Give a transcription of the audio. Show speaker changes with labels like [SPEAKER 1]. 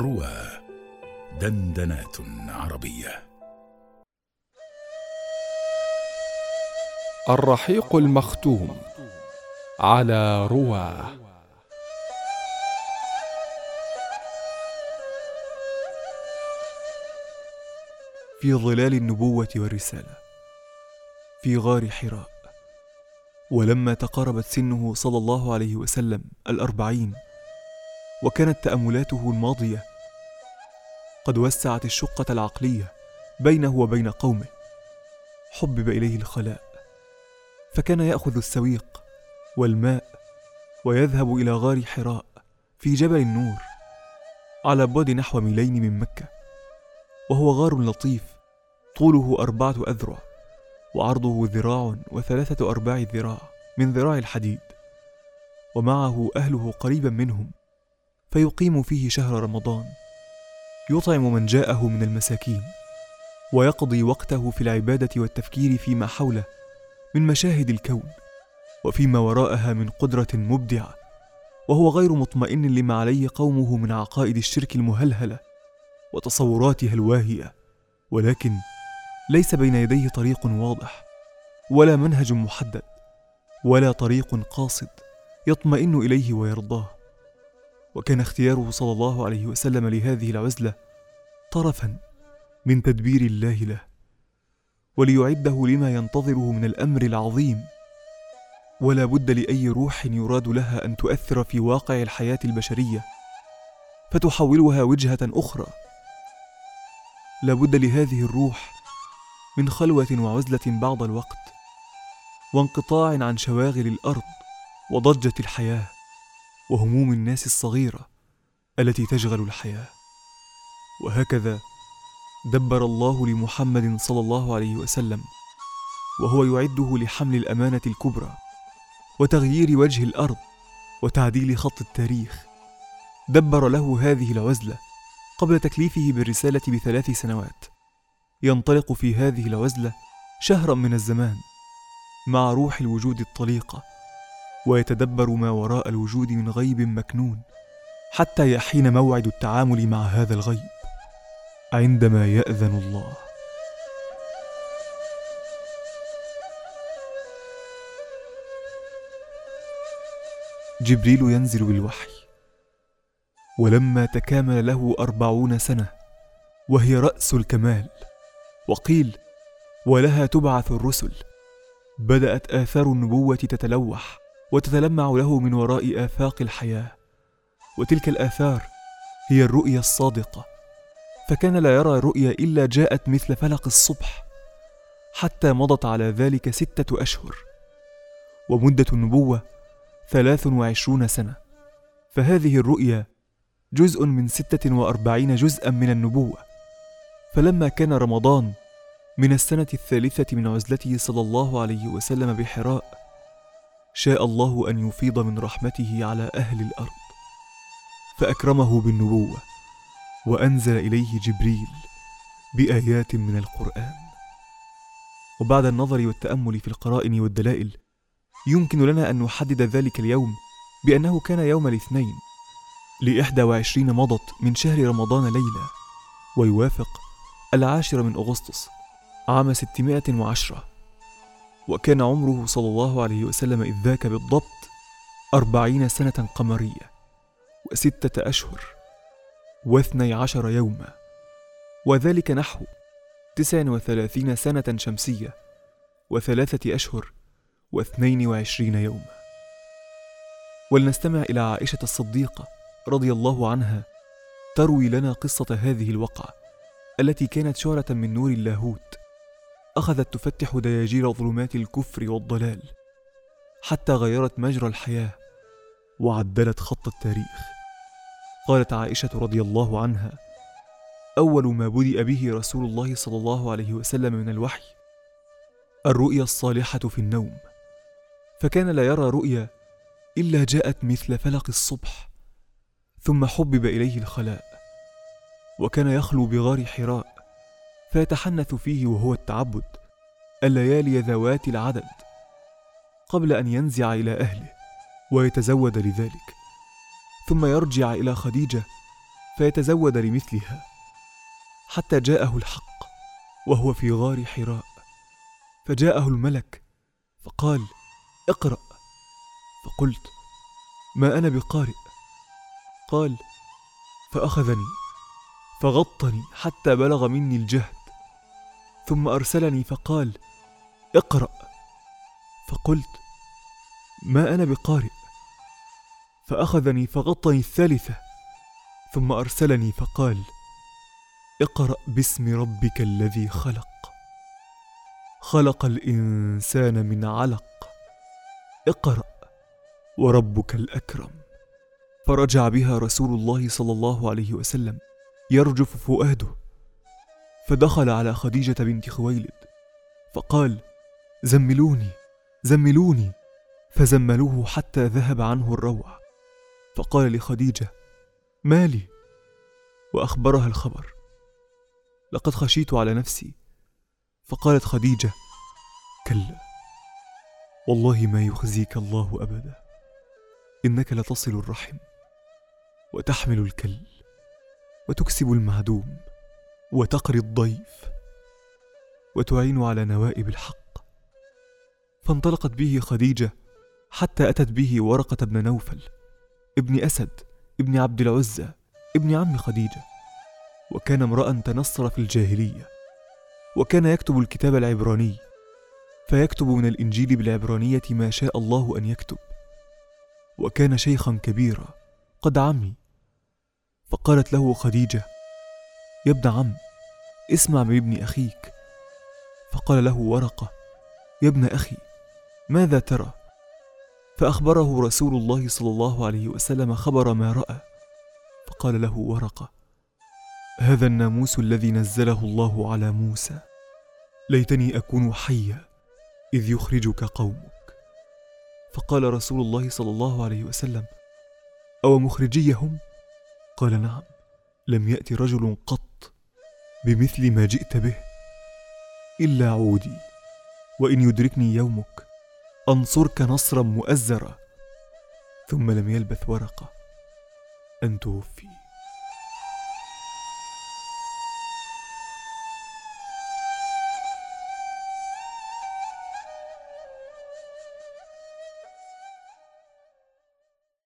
[SPEAKER 1] روى دندنات عربية.
[SPEAKER 2] الرحيق المختوم على رواه
[SPEAKER 3] في ظلال النبوة والرسالة في غار حراء ولما تقاربت سنه صلى الله عليه وسلم الأربعين وكانت تأملاته الماضية قد وسعت الشقة العقلية بينه وبين قومه. حبب إليه الخلاء فكان يأخذ السويق والماء ويذهب إلى غار حراء في جبل النور على بعد نحو ميلين من مكة وهو غار لطيف طوله أربعة أذرع وعرضه ذراع وثلاثة أرباع ذراع من ذراع الحديد ومعه أهله قريبا منهم فيقيم فيه شهر رمضان. يطعم من جاءه من المساكين ويقضي وقته في العبادة والتفكير فيما حوله من مشاهد الكون وفيما وراءها من قدرة مبدعة وهو غير مطمئن لما عليه قومه من عقائد الشرك المهلهلة وتصوراتها الواهية ولكن ليس بين يديه طريق واضح ولا منهج محدد ولا طريق قاصد يطمئن إليه ويرضاه. وكان اختياره صلى الله عليه وسلم لهذه العزلة طرفا من تدبير الله له وليعده لما ينتظره من الأمر العظيم. ولا بد لأي روح يراد لها أن تؤثر في واقع الحياة البشرية فتحولها وجهة أخرى. لا بد لهذه الروح من خلوة وعزلة بعض الوقت وانقطاع عن شواغل الأرض وضجة الحياة. وهموم الناس الصغيرة التي تشغل الحياة. وهكذا دبر الله لمحمد صلى الله عليه وسلم وهو يعده لحمل الأمانة الكبرى وتغيير وجه الأرض وتعديل خط التاريخ. دبر له هذه العزلة قبل تكليفه بالرسالة بثلاث سنوات. ينطلق في هذه العزلة شهرا من الزمان مع روح الوجود الطليقة ويتدبر ما وراء الوجود من غيب مكنون حتى يحين موعد التعامل مع هذا الغيب. عندما يأذن الله. جبريل ينزل بالوحي. ولما تكامل له أربعون سنة وهي رأس الكمال وقيل ولها تبعث الرسل. بدأت آثار النبوة تتلوح. وتتلمع له من وراء آفاق الحياة. وتلك الآثار هي الرؤيا الصادقة. فكان لا يرى رؤيا إلا جاءت مثل فلق الصبح حتى مضت على ذلك ستة أشهر. ومدة النبوة ثلاث وعشرون سنة. فهذه الرؤيا جزء من ستة وأربعين جزءا من النبوة. فلما كان رمضان من السنة الثالثة من عزلته صلى الله عليه وسلم بحراء شاء الله أن يفيض من رحمته على أهل الأرض. فأكرمه بالنبوة وأنزل إليه جبريل بآيات من القرآن. وبعد النظر والتأمل في القرائن والدلائل يمكن لنا أن نحدد ذلك اليوم بأنه كان يوم الاثنين لإحدى وعشرين مضت من شهر رمضان ليلة ويوافق العاشر من أغسطس عام ستمائة وعشرة. وكان عمره صلى الله عليه وسلم إذ ذاك بالضبط أربعين سنة قمرية وستة أشهر واثني عشر يوما وذلك نحو تسع وثلاثين سنة شمسية وثلاثة أشهر واثنين وعشرين يوما. ولنستمع إلى عائشة الصديقة رضي الله عنها تروي لنا قصة هذه الوقعة التي كانت شعلة من نور اللاهوت. أخذت تفتح دياجير ظلمات الكفر والضلال حتى غيرت مجرى الحياة وعدلت خط التاريخ. قالت عائشة رضي الله عنها أول ما بدأ به رسول الله صلى الله عليه وسلم من الوحي الرؤيا الصالحة في النوم. فكان لا يرى رؤيا إلا جاءت مثل فلق الصبح ثم حبب إليه الخلاء وكان يخلو بغار حراء. فيتحنث فيه وهو التعبد الليالي ذوات العدد قبل أن ينزع إلى أهله ويتزود لذلك ثم يرجع إلى خديجة فيتزود لمثلها حتى جاءه الحق وهو في غار حراء فجاءه الملك فقال اقرأ. فقلت ما أنا بقارئ. قال فأخذني فغطني حتى بلغ مني الجهد ثم أرسلني فقال اقرأ. فقلت ما أنا بقارئ. فأخذني فغطني الثالثة. ثم أرسلني فقال اقرأ باسم ربك الذي خلق. خلق الإنسان من علق. اقرأ وربك الأكرم. فرجع بها رسول الله صلى الله عليه وسلم يرجف فؤاده. فدخل على خديجة بنت خويلد فقال زملوني زملوني. فزملوه حتى ذهب عنه الروع فقال لخديجة ما لي؟ وأخبرها الخبر لقد خشيت على نفسي. فقالت خديجة كلا والله ما يخزيك الله أبدا إنك لتصل الرحم وتحمل الكل وتكسب المعدوم وتقري الضيف وتعين على نوائب الحق. فانطلقت به خديجة حتى أتت به ورقة بن نوفل ابن أسد ابن عبد العزى ابن عم خديجة. وكان امرأ تنصر في الجاهلية. وكان يكتب الكتاب العبراني. فيكتب من الإنجيل بالعبرانية ما شاء الله أن يكتب. وكان شيخا كبيرا قد عمي. فقالت له خديجة يا ابن عم اسمع من ابن أخيك. فقال له ورقة يا ابن أخي ماذا ترى؟ فأخبره رسول الله صلى الله عليه وسلم خبر ما رأى. فقال له ورقة هذا الناموس الذي نزله الله على موسى. ليتني أكون حيا إذ يخرجك قومك. فقال رسول الله صلى الله عليه وسلم أو مخرجيهم؟ قال نعم لم يأت رجل قط بمثل ما جئت به. إلا عودي وإن يدركني يومك أنصرك نصرا مؤزرا. ثم لم يلبث ورقة أن توفي.